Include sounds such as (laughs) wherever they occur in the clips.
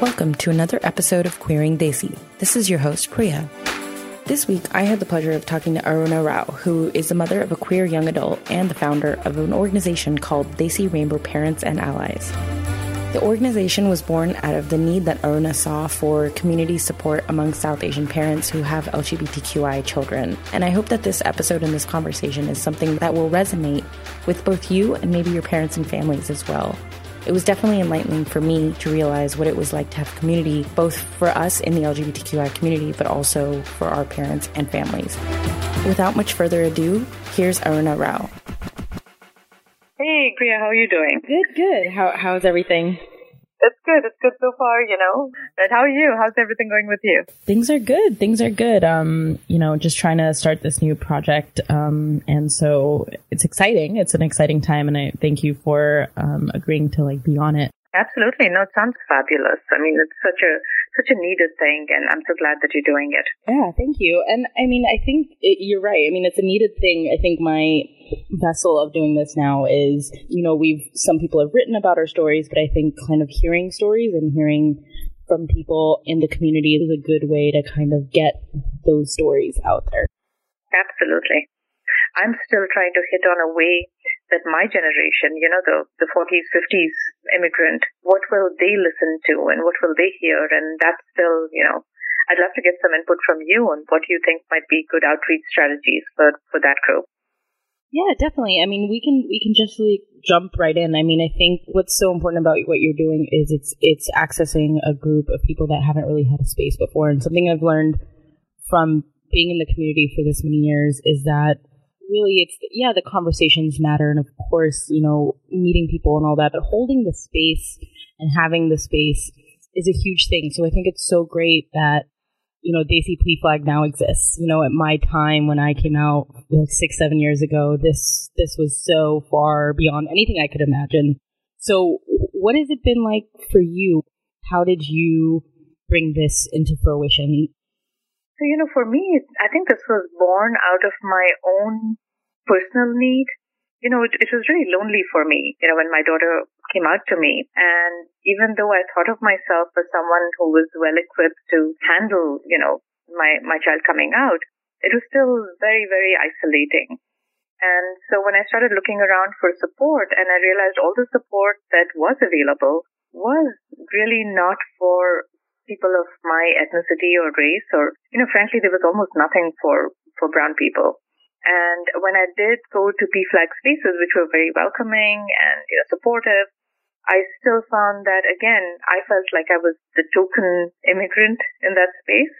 Welcome to another episode of Queering Desi. This is your host, Priya. This week, I had the pleasure of talking to Aruna Rao, who is the mother of a queer young adult and the founder of an organization called Desi Rainbow Parents and Allies. The organization was born out of the need that Aruna saw for community support among South Asian parents who have LGBTQI children. And I hope that this episode and this conversation is something that will resonate with both you and maybe your parents and families as well. It was definitely enlightening for me to realize what it was like to have community, both for us in the LGBTQI community, but also for our parents and families. Without much further ado, here's Aruna Rao. Hey, Priya, how are you doing? Good, good. How, how's everything? It's good. It's good so far, you know. But how are you? How's everything going with you? Things are good. Things are good. Um, you know, just trying to start this new project. Um, and so it's exciting. It's an exciting time and I thank you for um agreeing to like be on it. Absolutely. No, it sounds fabulous. I mean, it's such a such a needed thing, and I'm so glad that you're doing it. Yeah, thank you. And I mean, I think it, you're right. I mean, it's a needed thing. I think my vessel of doing this now is, you know, we've some people have written about our stories, but I think kind of hearing stories and hearing from people in the community is a good way to kind of get those stories out there. Absolutely. I'm still trying to hit on a way that my generation, you know, the, the 40s, 50s immigrant, what will they listen to and what will they hear? And that's still, you know, I'd love to get some input from you on what you think might be good outreach strategies for, for that group. Yeah, definitely. I mean, we can we can just like jump right in. I mean, I think what's so important about what you're doing is it's it's accessing a group of people that haven't really had a space before. And something I've learned from being in the community for this many years is that really it's yeah the conversations matter and of course you know meeting people and all that but holding the space and having the space is a huge thing. So i think it's so great that you know Desi PFLAG now exists. You know at my time when i came out like six seven years ago this this was so far beyond anything i could imagine. So what has it been like for you? How did you bring this into fruition so, you know, for me, I think this was born out of my own personal need. You know, it, it was really lonely for me, you know, when my daughter came out to me. And even though I thought of myself as someone who was well equipped to handle, you know, my, my child coming out, it was still very, very isolating. And so when I started looking around for support and I realized all the support that was available was really not for people of my ethnicity or race or, you know, frankly, there was almost nothing for, for brown people. And when I did go to PFLAG spaces, which were very welcoming and, you know, supportive, I still found that again, I felt like I was the token immigrant in that space.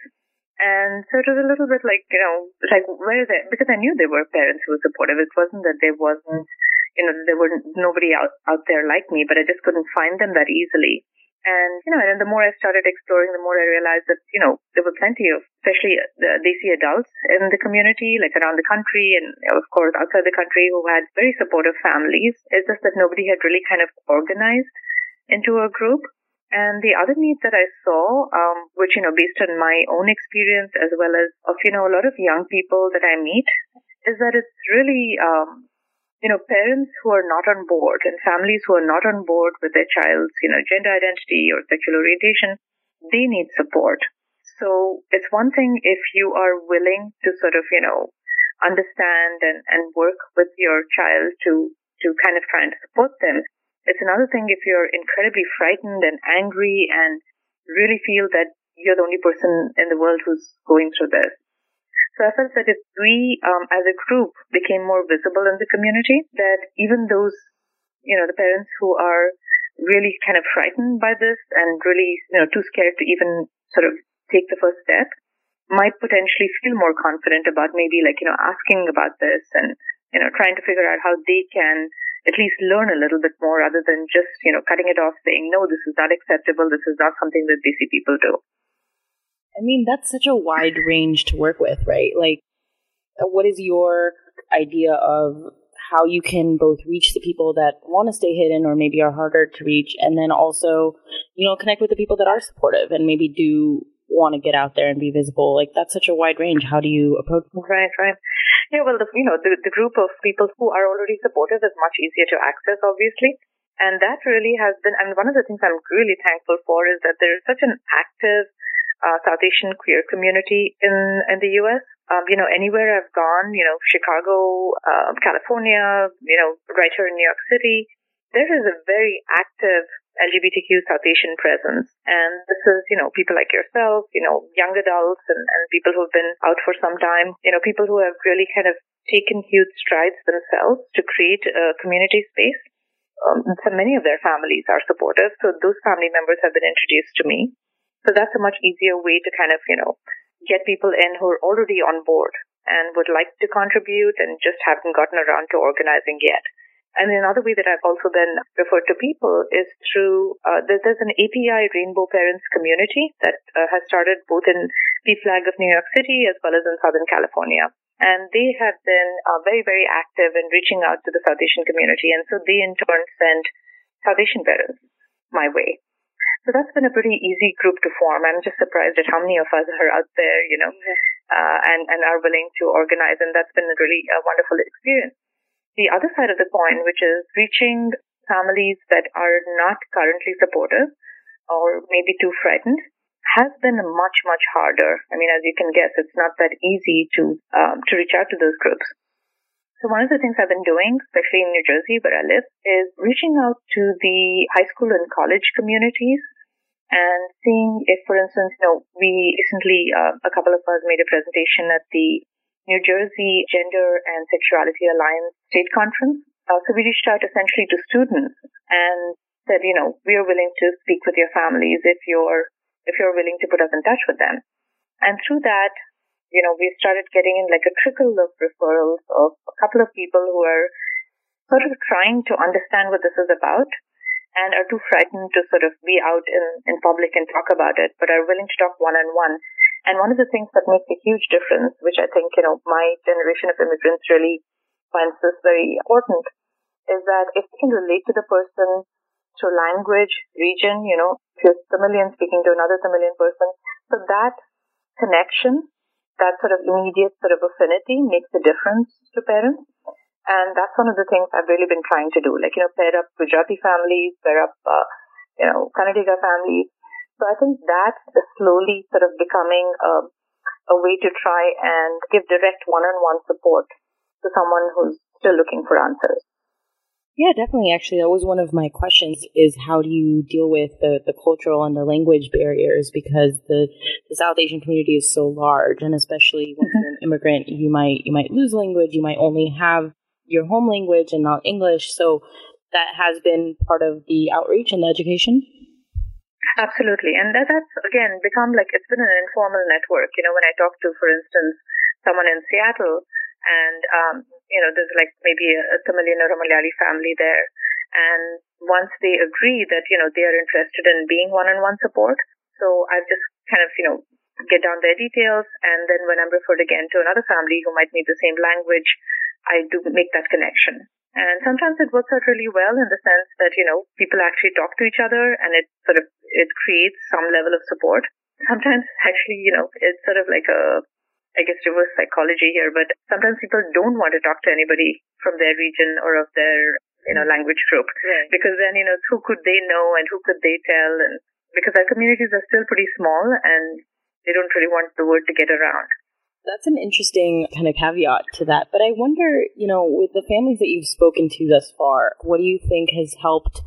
And so it was a little bit like, you know, like where is it? Because I knew there were parents who were supportive. It wasn't that there wasn't, you know, there were nobody out, out there like me, but I just couldn't find them that easily. And, you know, and the more I started exploring, the more I realized that, you know, there were plenty of, especially the Desi adults in the community, like around the country and, of course, outside the country who had very supportive families. It's just that nobody had really kind of organized into a group. And the other need that I saw, um, which, you know, based on my own experience as well as of, you know, a lot of young people that I meet, is that it's really, um, you know, parents who are not on board and families who are not on board with their child's, you know, gender identity or sexual orientation, they need support. So it's one thing if you are willing to sort of, you know, understand and, and work with your child to, to kind of try and support them. It's another thing if you're incredibly frightened and angry and really feel that you're the only person in the world who's going through this. So I felt that if we, um, as a group, became more visible in the community, that even those, you know, the parents who are really kind of frightened by this and really, you know, too scared to even sort of take the first step, might potentially feel more confident about maybe like, you know, asking about this and, you know, trying to figure out how they can at least learn a little bit more rather than just, you know, cutting it off saying, no, this is not acceptable. This is not something that Desi people do. I mean, that's such a wide range to work with, right? Like, uh, what is your idea of how you can both reach the people that want to stay hidden or maybe are harder to reach, and then also, you know, connect with the people that are supportive and maybe do want to get out there and be visible? Like, that's such a wide range. How do you approach that? Right, right. Yeah, well, the, you know, the, the group of people who are already supportive is much easier to access, obviously. And that really has been, and one of the things I'm really thankful for is that there is such an active uh, South Asian queer community in, in the U.S. Um, you know, anywhere I've gone, you know, Chicago, uh, California, you know, right here in New York City, there is a very active LGBTQ South Asian presence. And this is, you know, people like yourself, you know, young adults and, and people who've been out for some time, you know, people who have really kind of taken huge strides themselves to create a community space. Um, so many of their families are supportive. So those family members have been introduced to me. So that's a much easier way to kind of, you know, get people in who are already on board and would like to contribute and just haven't gotten around to organizing yet. And another way that I've also been referred to people is through, uh, there's an API Rainbow Parents community that uh, has started both in the flag of New York City as well as in Southern California. And they have been uh, very, very active in reaching out to the South Asian community. And so they in turn send South Asian parents my way. So that's been a pretty easy group to form. I'm just surprised at how many of us are out there, you know, uh, and, and are willing to organize. And that's been a really uh, wonderful experience the other side of the coin, which is reaching families that are not currently supportive or maybe too frightened, has been much, much harder. I mean, as you can guess, it's not that easy to um, to reach out to those groups. So one of the things I've been doing, especially in New Jersey where I live, is reaching out to the high school and college communities and seeing if, for instance, you know, we recently, uh, a couple of us made a presentation at the New Jersey Gender and Sexuality Alliance State Conference. Uh, so we reached out essentially to students and said, you know, we are willing to speak with your families if you're if you're willing to put us in touch with them. And through that, you know, we started getting in like a trickle of referrals of a couple of people who are sort of trying to understand what this is about and are too frightened to sort of be out in, in public and talk about it, but are willing to talk one on one and one of the things that makes a huge difference, which I think, you know, my generation of immigrants really finds this very important, is that if you can relate to the person through language, region, you know, if you're Tamilian speaking to another Tamilian person, so that connection, that sort of immediate sort of affinity makes a difference to parents. And that's one of the things I've really been trying to do. Like, you know, pair up Gujarati families, pair up, uh, you know, Kannadiga families, so I think that is slowly sort of becoming a, a way to try and give direct one-on-one support to someone who's still looking for answers. Yeah, definitely. Actually, that was one of my questions is how do you deal with the, the cultural and the language barriers because the, the South Asian community is so large and especially when you're an immigrant, you might, you might lose language. You might only have your home language and not English. So that has been part of the outreach and the education. Absolutely. And that, that's, again, become like, it's been an informal network. You know, when I talk to, for instance, someone in Seattle, and, um, you know, there's like maybe a, Tamilian or a Malayali family there. And once they agree that, you know, they are interested in being one-on-one support, so I've just kind of, you know, get down their details. And then when I'm referred again to another family who might need the same language, I do make that connection. And sometimes it works out really well in the sense that, you know, people actually talk to each other and it sort of, it creates some level of support. Sometimes actually, you know, it's sort of like a, I guess reverse psychology here, but sometimes people don't want to talk to anybody from their region or of their, you know, language group. Right. Because then, you know, who could they know and who could they tell? And because our communities are still pretty small and they don't really want the word to get around. That's an interesting kind of caveat to that. But I wonder, you know, with the families that you've spoken to thus far, what do you think has helped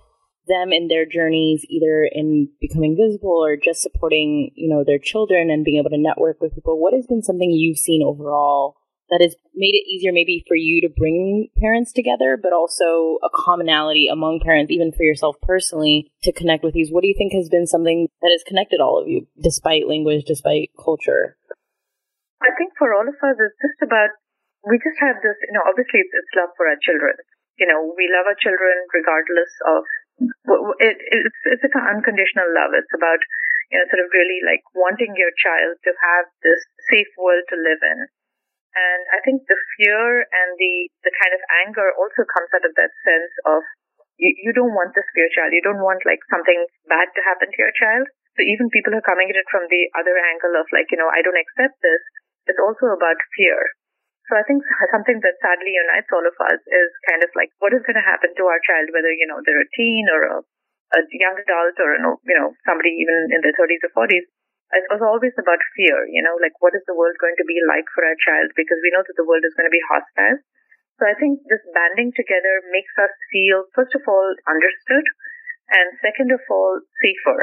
them in their journeys, either in becoming visible or just supporting, you know, their children and being able to network with people? What has been something you've seen overall that has made it easier maybe for you to bring parents together, but also a commonality among parents, even for yourself personally, to connect with these? What do you think has been something that has connected all of you, despite language, despite culture? I think for all of us, it's just about, we just have this, you know, obviously it's, it's love for our children. You know, we love our children regardless of, it, it's, it's an unconditional love. It's about, you know, sort of really like wanting your child to have this safe world to live in. And I think the fear and the, the kind of anger also comes out of that sense of you, you don't want this for your child. You don't want like something bad to happen to your child. So even people are coming at it from the other angle of like, you know, I don't accept this it's also about fear. So I think something that sadly unites all of us is kind of like what is going to happen to our child, whether, you know, they're a teen or a, a young adult or, you know, somebody even in their 30s or 40s. It was always about fear, you know, like what is the world going to be like for our child? Because we know that the world is going to be hostile. So I think this banding together makes us feel, first of all, understood and second of all, safer.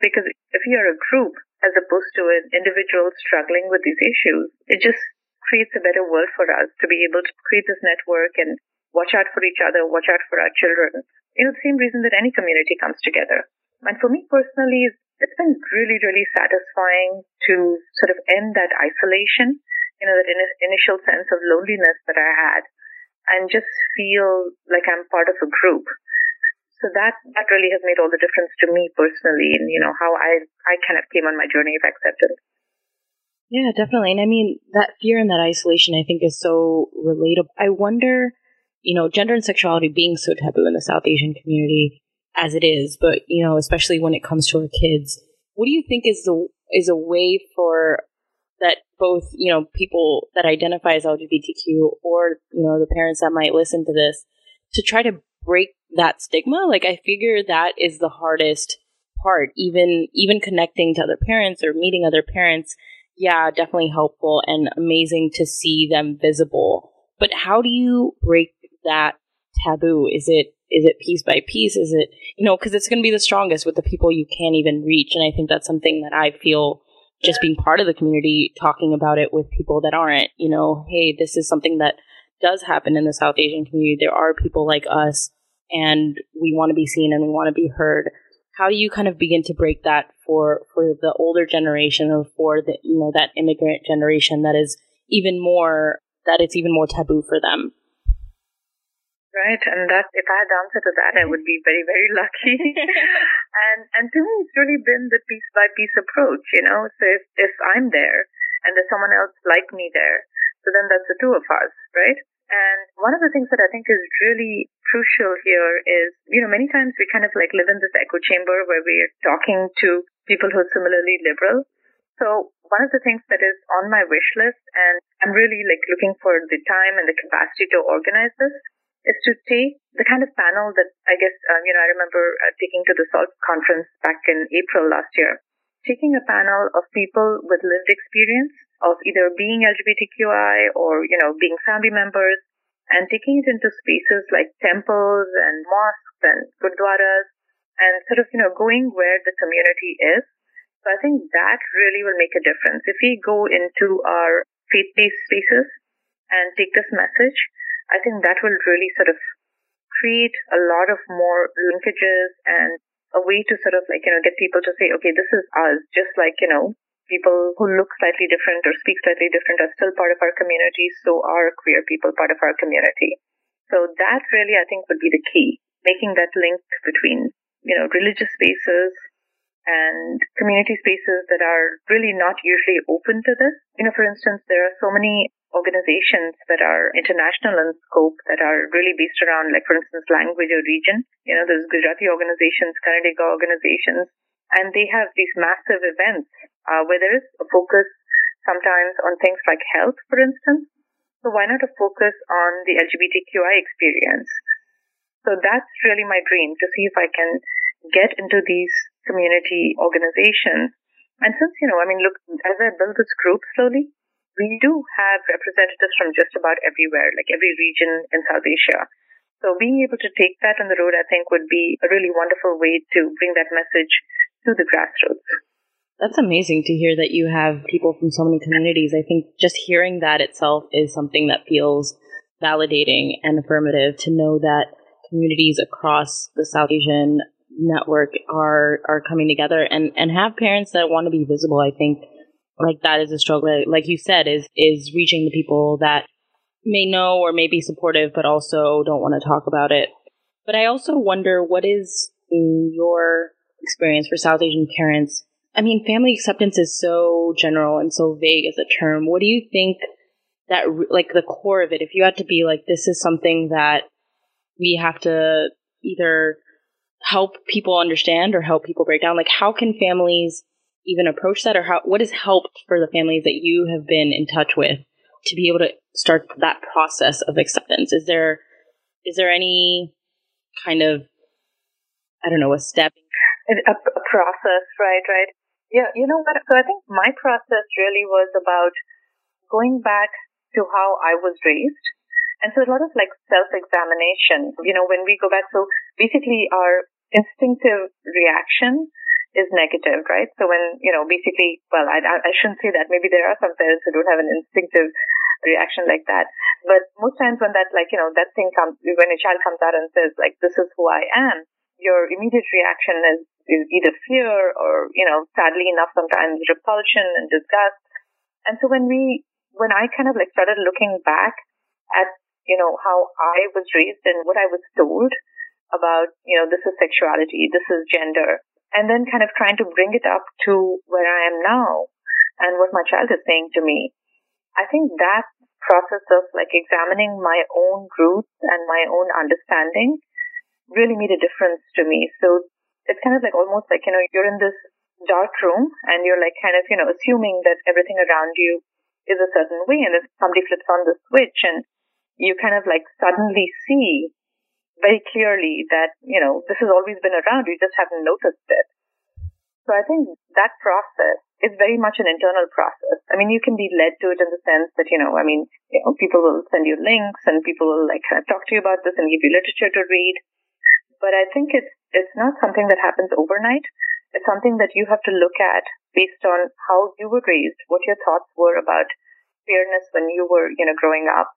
Because if you are a group as opposed to an individual struggling with these issues, it just creates a better world for us to be able to create this network and watch out for each other, watch out for our children. You know, the same reason that any community comes together. And for me personally, it's been really, really satisfying to sort of end that isolation, you know, that in- initial sense of loneliness that I had and just feel like I'm part of a group. So that, that really has made all the difference to me personally and, you know, how I, I kind of came on my journey of acceptance. Yeah, definitely. And I mean, that fear and that isolation, I think, is so relatable. I wonder, you know, gender and sexuality being so taboo in the South Asian community as it is, but, you know, especially when it comes to our kids, what do you think is the, is a way for that both, you know, people that identify as LGBTQ or, you know, the parents that might listen to this to try to break that stigma? Like, I figure that is the hardest part, even, even connecting to other parents or meeting other parents yeah, definitely helpful and amazing to see them visible. But how do you break that taboo? Is it is it piece by piece? Is it you know because it's going to be the strongest with the people you can't even reach, and I think that's something that I feel just being part of the community, talking about it with people that aren't. You know, hey, this is something that does happen in the South Asian community. There are people like us, and we want to be seen and we want to be heard. How do you kind of begin to break that for for the older generation or for the you know that immigrant generation that is even more that it's even more taboo for them? Right and that if i had the answer to that i would be very very lucky. (laughs) And and to me it's really been the piece by piece approach you know? So if if i'm there and there's someone else like me there so then that's the two of us right and one of the things that I think is really crucial here is, you know, many times we kind of like live in this echo chamber where we're talking to people who are similarly liberal. So one of the things that is on my wish list, and I'm really like looking for the time and the capacity to organize this, is to take the kind of panel that I guess, uh, you know, I remember uh, taking to the SAALT conference back in April last year, taking a panel of people with lived experience of either being LGBTQI or, you know, being family members and taking it into spaces like temples and mosques and gurdwaras and sort of, you know, going where the community is. So I think that really will make a difference. If we go into our faith-based spaces and take this message, I think that will really sort of create a lot of more linkages and a way to sort of like, you know, get people to say, okay, this is us, just like, you know, people who look slightly different or speak slightly different are still part of our community, so are queer people part of our community. So that really, I think, would be the key, making that link between, you know, religious spaces and community spaces that are really not usually open to this. You know, for instance, there are so many organizations that are international in scope that are really based around, like, for instance, language or region. You know, there's Gujarati organizations, Kannadiga organizations, and they have these massive events uh, where there is a focus sometimes on things like health, for instance. So why not a focus on the LGBTQI experience? So that's really my dream to see if I can get into these community organizations. And since, you know, I mean, look, as I build this group slowly, we do have representatives from just about everywhere, like every region in South Asia. So being able to take that on the road, I think would be a really wonderful way to bring that message to the grassroots. That's amazing to hear that you have people from so many communities. I think just hearing that itself is something that feels validating and affirmative to know that communities across the South Asian network are are coming together and and have parents that want to be visible. I think like that is a struggle. Like you said, is is reaching the people that may know or may be supportive, but also don't want to talk about it. But I also wonder what is your experience for South Asian parents I mean, family acceptance is so general and so vague as a term. What do you think that, like, the core of it, if you had to be like, this is something that we have to either help people understand or help people break down, like, how can families even approach that or how, what has helped for the families that you have been in touch with to be able to start that process of acceptance? Is there is there any kind of I don't know a step a, a process, right? Right. Yeah. You know what? So I think my process really was about going back to how I was raised. And so a lot of like self-examination, you know, when we go back, so basically our instinctive reaction is negative, right? So when, you know, basically, well, I, I shouldn't say that. Maybe there are some parents who don't have an instinctive reaction like that. But most times when that, like, you know, that thing comes, when a child comes out and says, like, this is who I am, your immediate reaction is, is either fear or, you know, sadly enough, sometimes repulsion and disgust. And so when we when I kind of like started looking back at, you know, how I was raised and what I was told about, you know, this is sexuality, this is gender, and then kind of trying to bring it up to where I am now and what my child is saying to me. I think that process of like examining my own roots and my own understanding really made a difference to me. So it's kind of like almost like, you know, you're in this dark room and you're like kind of, you know, assuming that everything around you is a certain way and then somebody flips on the switch and you kind of like suddenly see very clearly that, you know, this has always been around, you just haven't noticed it. So I think that process is very much an internal process. I mean, you can be led to it in the sense that, you know, I mean, you know, people will send you links and people will like kind of talk to you about this and give you literature to read. But I think it's, it's not something that happens overnight. It's something that you have to look at based on how you were raised, what your thoughts were about fairness when you were, you know, growing up,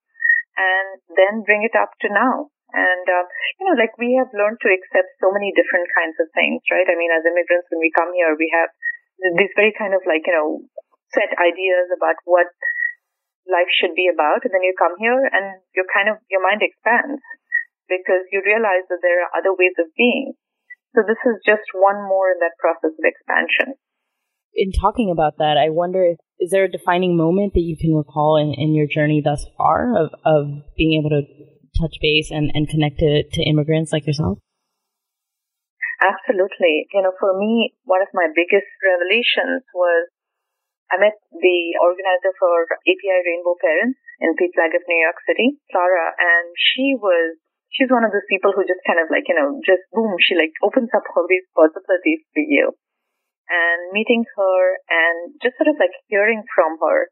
and then bring it up to now. And, uh, you know, like we have learned to accept so many different kinds of things, right? I mean, as immigrants, when we come here, we have these very kind of like, you know, set ideas about what life should be about. And then you come here and your kind of, your mind expands because you realize that there are other ways of being. So this is just one more in that process of expansion. In talking about that, I wonder if is there a defining moment that you can recall in, in your journey thus far of, of being able to touch base and, and connect to, to immigrants like yourself? Absolutely. You know, for me, one of my biggest revelations was I met the organizer for API Rainbow Parents in PFLAG of New York City, Clara, and she was she's one of those people who just kind of like, you know, just boom, she like opens up all these possibilities for you. And meeting her and just sort of like hearing from her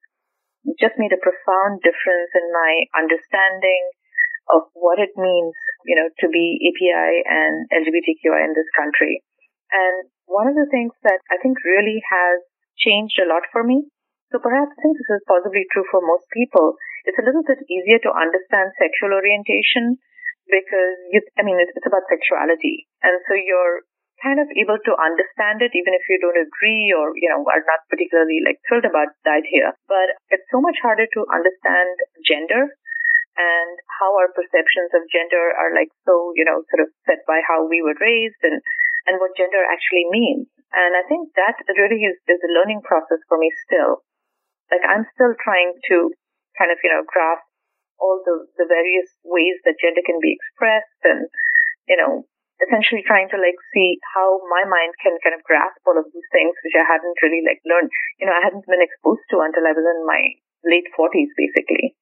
just made a profound difference in my understanding of what it means, you know, to be API and LGBTQI in this country. And one of the things that I think really has changed a lot for me, so perhaps think this is possibly true for most people, it's a little bit easier to understand sexual orientation because you, I mean, it's, about sexuality. And so you're kind of able to understand it even if you don't agree or, you know, are not particularly like thrilled about the idea. But it's so much harder to understand gender and how our perceptions of gender are like so, you know, sort of set by how we were raised and, and what gender actually means. And I think that really is, is a learning process for me still. Like I'm still trying to kind of, you know, grasp all the, the various ways that gender can be expressed and, you know, essentially trying to like see how my mind can kind of grasp all of these things, which I hadn't really like learned, you know, I hadn't been exposed to until I was in my late forties, basically.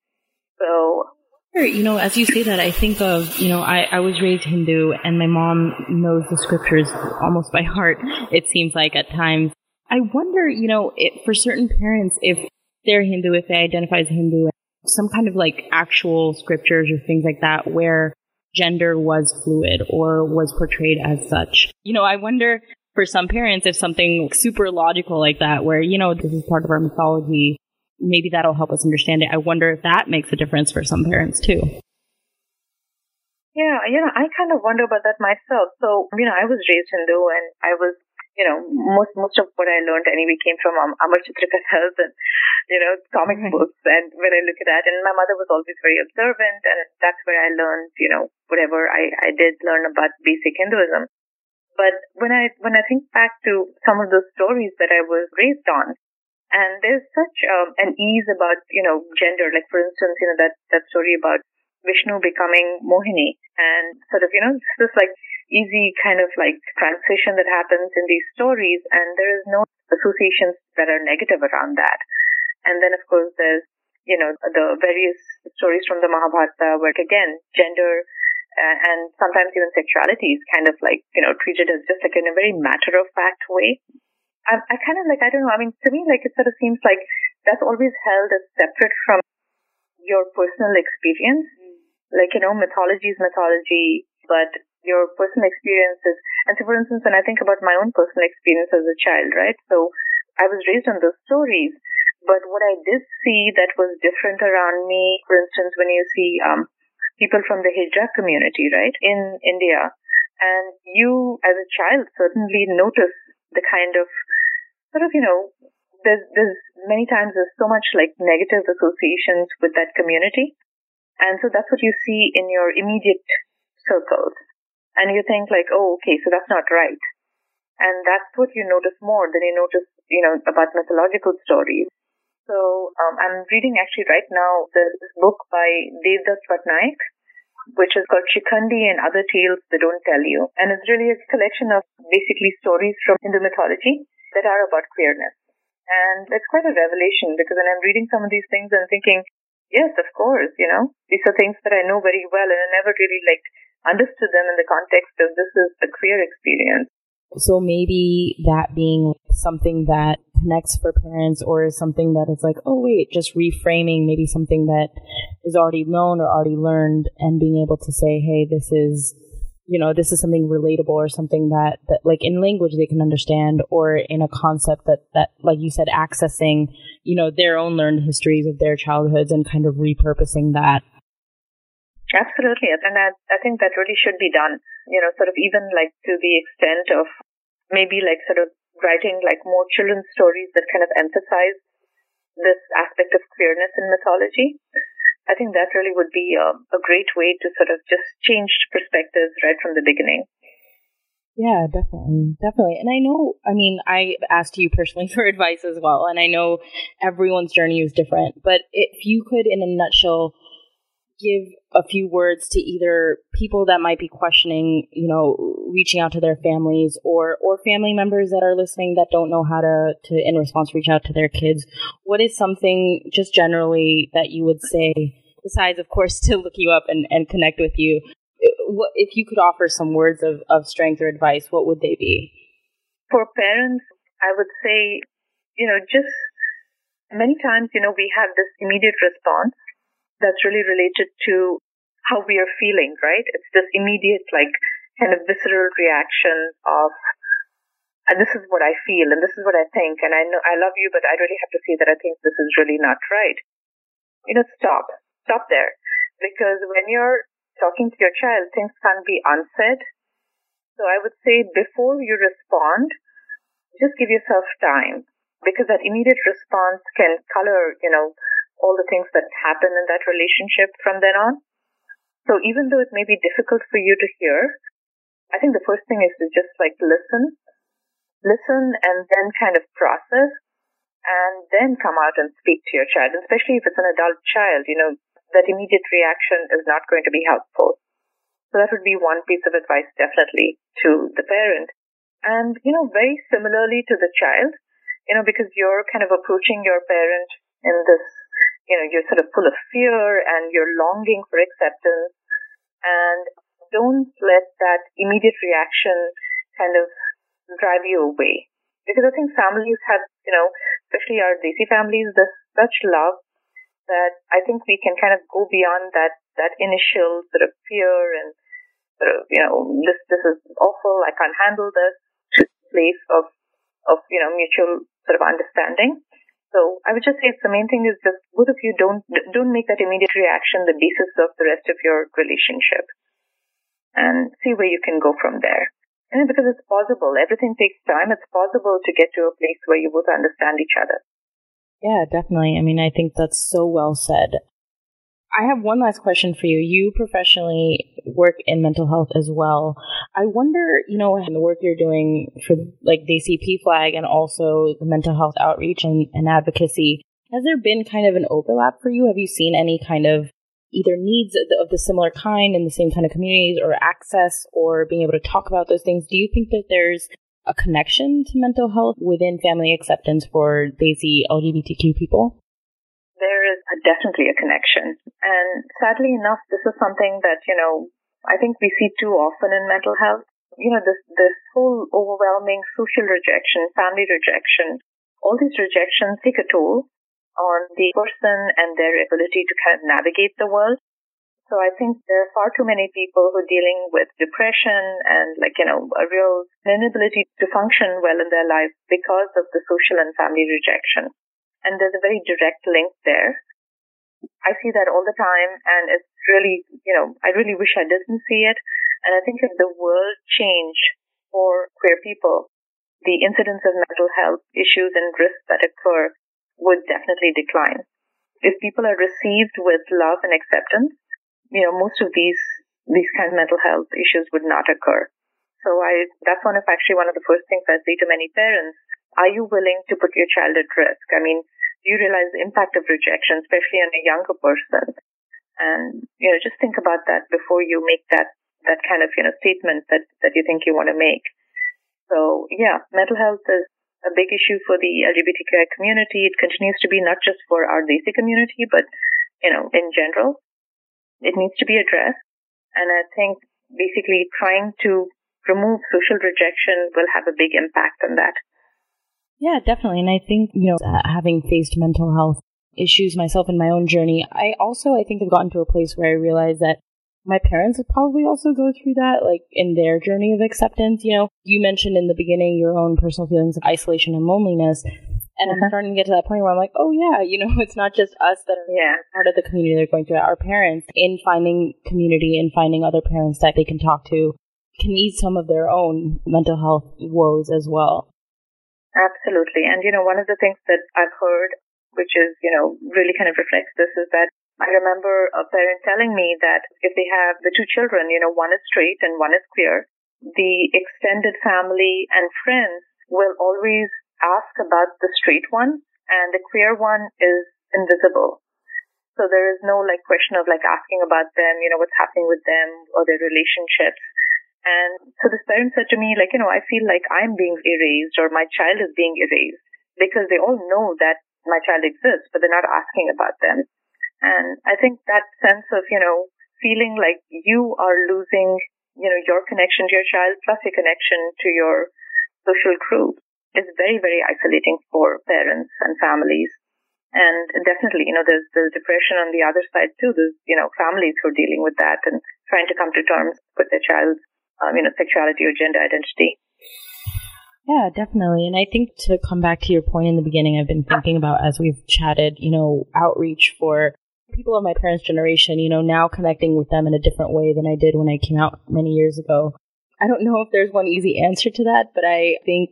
You know, as you say that, I think of, you know, I, I was raised Hindu and my mom knows the scriptures almost by heart, it seems like at times. I wonder, you know, it, for certain parents, if they're Hindu, if they identify as Hindu, some kind of like actual scriptures or things like that where gender was fluid or was portrayed as such. You know, I wonder for some parents if something super logical like that, where, you know, this is part of our mythology, maybe that'll help us understand it. I wonder if that makes a difference for some parents too. Yeah, you know, I kind of wonder about that myself. So, you know, I was raised Hindu and I was you know, most most of what I learned anyway came from um, Amar Chitra Kathas and, you know, comic mm-hmm. books. And when I look at that, and my mother was always very observant, and that's where I learned, you know, whatever I, I did learn about basic Hinduism. But when I when I think back to some of those stories that I was raised on, and there's such um, an ease about you know gender. Like for instance, you know that that story about Vishnu becoming Mohini, and sort of you know this like easy kind of like transition that happens in these stories and there is no associations that are negative around that. And then of course there's, you know, the various stories from the Mahabharata where again, gender uh, and sometimes even sexuality is kind of like, you know, treated as just like in a very matter of fact way. I, I kind of like, I don't know, I mean, to me, like it sort of seems like that's always held as separate from your personal experience. Like, you know, mythology is mythology, but your personal experiences. And so, for instance, when I think about my own personal experience as a child, right? So I was raised on those stories, but what I did see that was different around me, for instance, when you see um, people from the hijra community, right, in India, and you as a child certainly notice the kind of sort of, you know, there's, there's many times there's so much like negative associations with that community. And so that's what you see in your immediate circles. And you think like, oh, okay, so that's not right. And that's what you notice more than you notice, you know, about mythological stories. So um, I'm reading actually right now this book by Devdutt Pattanaik, which is called Shikhandi and Other Tales They Don't Tell You. And it's really a collection of basically stories from Hindu mythology that are about queerness. And it's quite a revelation because when I'm reading some of these things and thinking, yes, of course, you know, these are things that I know very well and I never really like understood them in the context of this is a queer experience. So maybe that being something that connects for parents or is something that is like, oh wait, just reframing maybe something that is already known or already learned and being able to say, hey, this is, you know, this is something relatable or something that, that like in language they can understand or in a concept that, that, like you said, accessing, you know, their own learned histories of their childhoods and kind of repurposing that Absolutely. And I, I think that really should be done, you know, sort of even like to the extent of maybe like sort of writing like more children's stories that kind of emphasize this aspect of queerness in mythology. I think that really would be a, a great way to sort of just change perspectives right from the beginning. Yeah, definitely. Definitely. And I know, I mean, I asked you personally (laughs) for advice as well, and I know everyone's journey is different, but if you could, in a nutshell, give a few words to either people that might be questioning, you know, reaching out to their families or or family members that are listening that don't know how to to in response reach out to their kids. What is something just generally that you would say besides of course (laughs) to look you up and, and connect with you? What if you could offer some words of, of strength or advice, what would they be? For parents, I would say, you know, just many times, you know, we have this immediate response that's really related to how we are feeling, right? It's this immediate, like, kind of visceral reaction of, and this is what I feel and this is what I think, and I know I love you, but I really have to say that I think this is really not right. You know, stop. Stop there. Because when you're talking to your child, things can't be unsaid. So I would say before you respond, just give yourself time because that immediate response can color, you know, all the things that happen in that relationship from then on. So even though it may be difficult for you to hear, I think the first thing is to just like listen, listen and then kind of process and then come out and speak to your child, especially if it's an adult child, you know, that immediate reaction is not going to be helpful. So that would be one piece of advice definitely to the parent. And, you know, very similarly to the child, you know, because you're kind of approaching your parent in this you know, you're sort of full of fear and you're longing for acceptance. And don't let that immediate reaction kind of drive you away. Because I think families have, you know, especially our Desi families, there's such love that I think we can kind of go beyond that, that initial sort of fear and sort of, you know, this, this is awful, I can't handle this, to place of, of, you know, mutual sort of understanding. So I would just say the main thing is just both of you don't don't make that immediate reaction the basis of the rest of your relationship, and see where you can go from there. And because it's possible, everything takes time. It's possible to get to a place where you both understand each other. Yeah, definitely. I mean, I think that's so well said. I have one last question for you. You professionally work in mental health as well. I wonder, you know, the work you're doing for like Desi PFLAG and also the mental health outreach and, and advocacy, has there been kind of an overlap for you? Have you seen any kind of either needs of the, of the similar kind in the same kind of communities or access or being able to talk about those things? Do you think that there's a connection to mental health within family acceptance for Desi LGBTQ people? Is definitely a connection. And sadly enough, this is something that, you know, I think we see too often in mental health. You know, this, this whole overwhelming social rejection, family rejection, all these rejections take a toll on the person and their ability to kind of navigate the world. So I think there are far too many people who are dealing with depression and like, you know, a real inability to function well in their life because of the social and family rejection. And there's a very direct link there. I see that all the time and it's really, you know, I really wish I didn't see it. And I think if the world changed for queer people, the incidence of mental health issues and risks that occur would definitely decline. If people are received with love and acceptance, you know, most of these these kind of mental health issues would not occur. So I that's one of actually one of the first things I say to many parents. Are you willing to put your child at risk? I mean, you realize the impact of rejection, especially on a younger person? And, you know, just think about that before you make that, that kind of, you know, statement that, that you think you want to make. So yeah, mental health is a big issue for the LGBTQI community. It continues to be not just for our Desi community, but, you know, in general. It needs to be addressed. And I think basically trying to remove social rejection will have a big impact on that. Yeah, definitely. And I think, you know, having faced mental health issues myself in my own journey, I also, I think, have gotten to a place where I realize that my parents would probably also go through that, like in their journey of acceptance. You know, you mentioned in the beginning your own personal feelings of isolation and loneliness. And I'm uh-huh. starting to get to that point where I'm like, oh yeah, you know, (laughs) it's not just us that are yeah. part of the community they're going through. Our parents, in finding community and finding other parents that they can talk to, can ease some of their own mental health woes as well. Absolutely. And, you know, one of the things that I've heard, which is, you know, really kind of reflects this is that I remember a parent telling me that if they have the two children, you know, one is straight and one is queer, the extended family and friends will always ask about the straight one and the queer one is invisible. So there is no like question of like asking about them, you know, what's happening with them or their relationships. And so this parent said to me, like, you know, I feel like I'm being erased or my child is being erased because they all know that my child exists, but they're not asking about them. And I think that sense of, you know, feeling like you are losing, you know, your connection to your child plus your connection to your social group is very, very isolating for parents and families. And definitely, you know, there's, there's depression on the other side too. There's, you know, families who are dealing with that and trying to come to terms with their child's, um, you know, sexuality or gender identity. Yeah, definitely. And I think to come back to your point in the beginning, I've been thinking about as we've chatted, you know, outreach for people of my parents' generation, you know, now connecting with them in a different way than I did when I came out many years ago. I don't know if there's one easy answer to that, but I think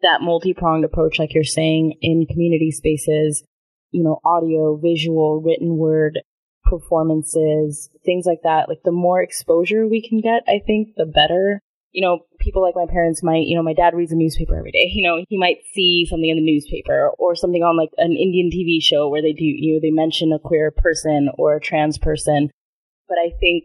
that multi-pronged approach, like you're saying, in community spaces, you know, audio, visual, written word, performances, things like that. Like the more exposure we can get, I think the better. You know, people like my parents might, you know, my dad reads a newspaper every day. You know, he might see something in the newspaper or something on like an Indian TV show where they do, you know, they mention a queer person or a trans person. But I think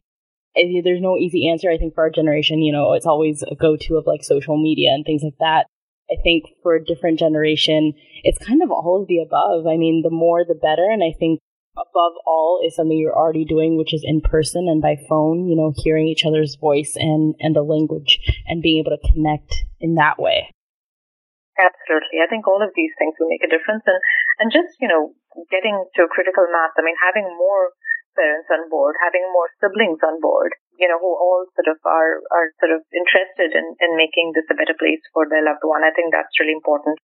there's no easy answer. I think for our generation, you know, it's always a go to of like social media and things like that. I think for a different generation, it's kind of all of the above. I mean, the more the better. And I think above all is something you're already doing, which is in person and by phone, you know, hearing each other's voice and, and the language and being able to connect in that way. Absolutely. I think all of these things will make a difference and, and just, you know, getting to a critical mass. I mean, having more parents on board, having more siblings on board, you know, who all sort of are, are sort of interested in, in making this a better place for their loved one. I think that's really important.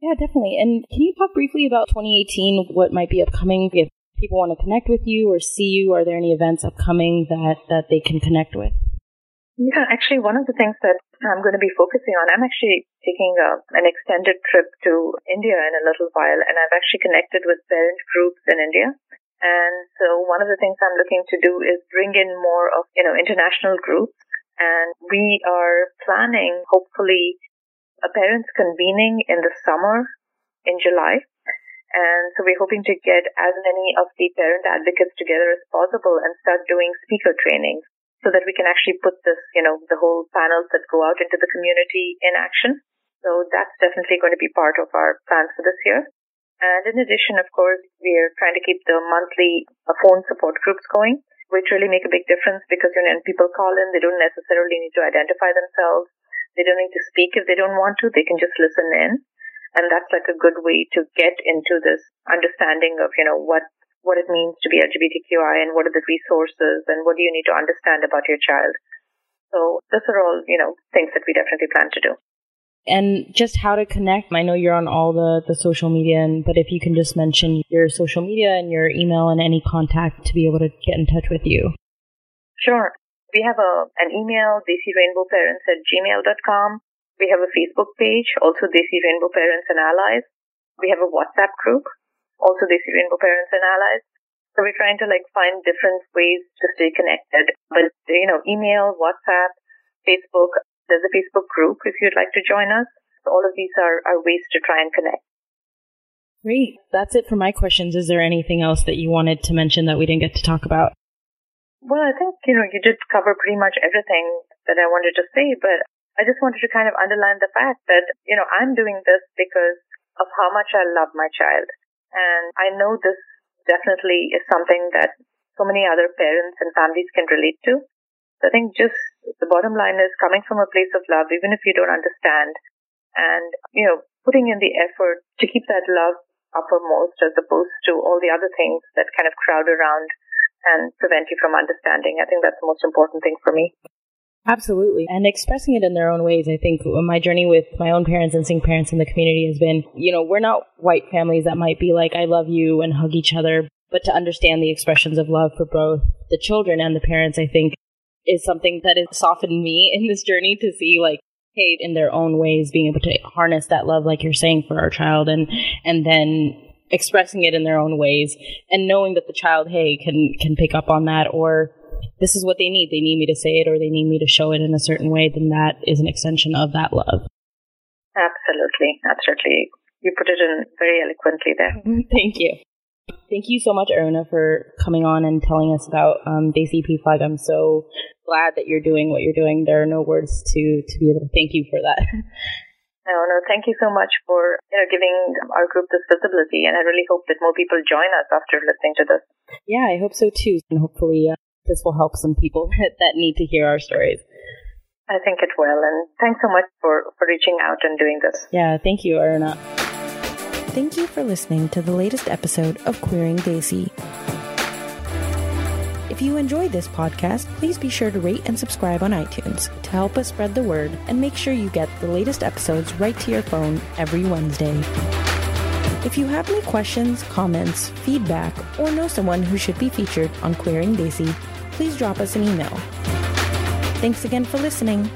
Yeah, definitely. And can you talk briefly about 2018, what might be upcoming? If people want to connect with you or see you, are there any events upcoming that, that they can connect with? Yeah, actually, one of the things that I'm going to be focusing on, I'm actually taking a, an extended trip to India in a little while, and I've actually connected with parent groups in India. And so one of the things I'm looking to do is bring in more of, you know, international groups. And we are planning, hopefully, a parents convening in the summer in July. And so we're hoping to get as many of the parent advocates together as possible and start doing speaker trainings so that we can actually put this, you know, the whole panels that go out into the community in action. So that's definitely going to be part of our plans for this year. And in addition, of course, we're trying to keep the monthly uh, phone support groups going, which really make a big difference because you know, when people call in, they don't necessarily need to identify themselves. They don't need to speak if they don't want to. They can just listen in. And that's like a good way to get into this understanding of, you know, what, what it means to be LGBTQI and what are the resources and what do you need to understand about your child. So those are all, you know, things that we definitely plan to do and just how to connect. I know you're on all the, the social media, and, but if you can just mention your social media and your email and any contact to be able to get in touch with you. Sure. We have a, an email, desirainbowparents at gmail.com. We have a Facebook page, also Desi Rainbow Parents and Allies. We have a WhatsApp group, also Desi Rainbow Parents and Allies. So we're trying to like find different ways to stay connected. But, you know, email, WhatsApp, Facebook, there's a Facebook group if you'd like to join us. All of these are, are ways to try and connect. Great. That's it for my questions. Is there anything else that you wanted to mention that we didn't get to talk about? Well, I think, you know, you did cover pretty much everything that I wanted to say, but I just wanted to kind of underline the fact that, you know, I'm doing this because of how much I love my child. And I know this definitely is something that so many other parents and families can relate to. So I think just the bottom line is coming from a place of love, even if you don't understand, and, you know, putting in the effort to keep that love uppermost as opposed to all the other things that kind of crowd around and prevent you from understanding. I think that's the most important thing for me. Absolutely. And expressing it in their own ways. I think my journey with my own parents and seeing parents in the community has been, you know, we're not white families that might be like, I love you and hug each other, but to understand the expressions of love for both the children and the parents, I think is something that has softened me in this journey to see like hey in their own ways being able to harness that love like you're saying for our child and and then expressing it in their own ways and knowing that the child hey can can pick up on that or this is what they need they need me to say it or they need me to show it in a certain way then that is an extension of that love absolutely absolutely you put it in very eloquently there (laughs) thank you Thank you so much, Aruna, for coming on and telling us about um, Desi PFLAG. I'm so glad that you're doing what you're doing. There are no words to, to be able to thank you for that. (laughs) No, no, thank you so much for you know giving our group this visibility, and I really hope that more people join us after listening to this. Yeah, I hope so too, and hopefully uh, this will help some people (laughs) that need to hear our stories. I think it will, and thanks so much for for reaching out and doing this. Yeah, thank you, Aruna. Thank you for listening to the latest episode of Queering Desi. If you enjoyed this podcast, please be sure to rate and subscribe on iTunes to help us spread the word and make sure you get the latest episodes right to your phone every Wednesday. If you have any questions, comments, feedback, or know someone who should be featured on Queering Desi, please drop us an email. Thanks again for listening.